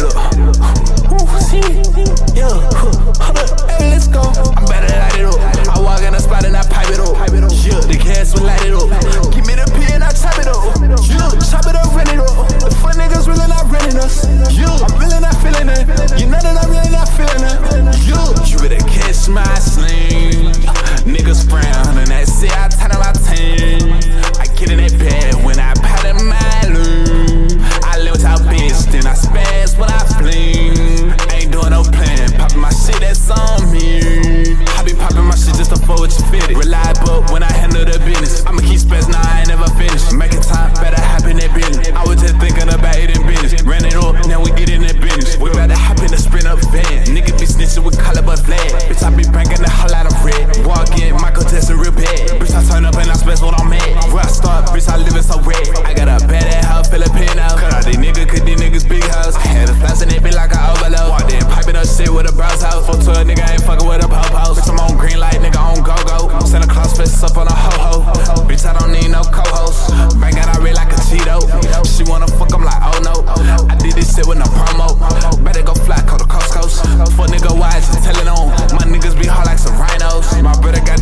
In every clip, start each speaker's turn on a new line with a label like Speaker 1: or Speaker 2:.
Speaker 1: it. it. Reliable when I handle the business. I'ma keep spazzing, nah, I ain't never finished. Making time better happen at business. I was just thinking about it in business. Ran it all, now we get in that business. We better happen to spin up van. Nigga be snitching with collar but flag. Bitch, I be banking a whole lot of red. Walk in, Michael Tesla real bad. Bitch, I turn up and I spend what I'm at. Where I start, bitch, I live in so red. I got a bad ass house, Filipino. Cut out these niggas, cause these niggas big house. I had a flash and they be like an overload. Walked in, piping up shit with a browse house. Fuck to a nigga, I ain't fucking with a pop house. Bitch, I'm on green light, nigga,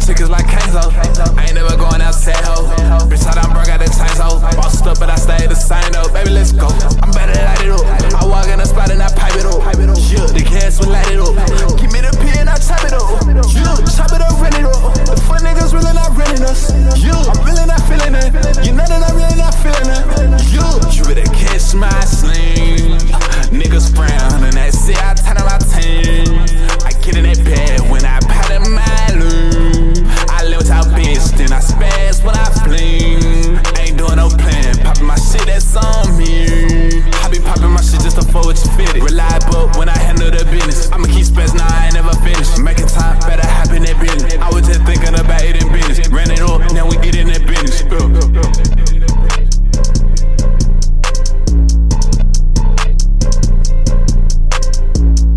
Speaker 1: tickets like Kanzo. I ain't never going outside, ho. Bitch, I done broke out the chains, ho. Bossed up, but I stayed the same, though. Baby, let's go. I'm better light it up. I walk in the spot and I pipe it up. Yeah, the gas will light it up. Give me the P and I chop it up. Yeah, chop it up, rent it up. The fun niggas really not renting us. Yeah. business. I'm a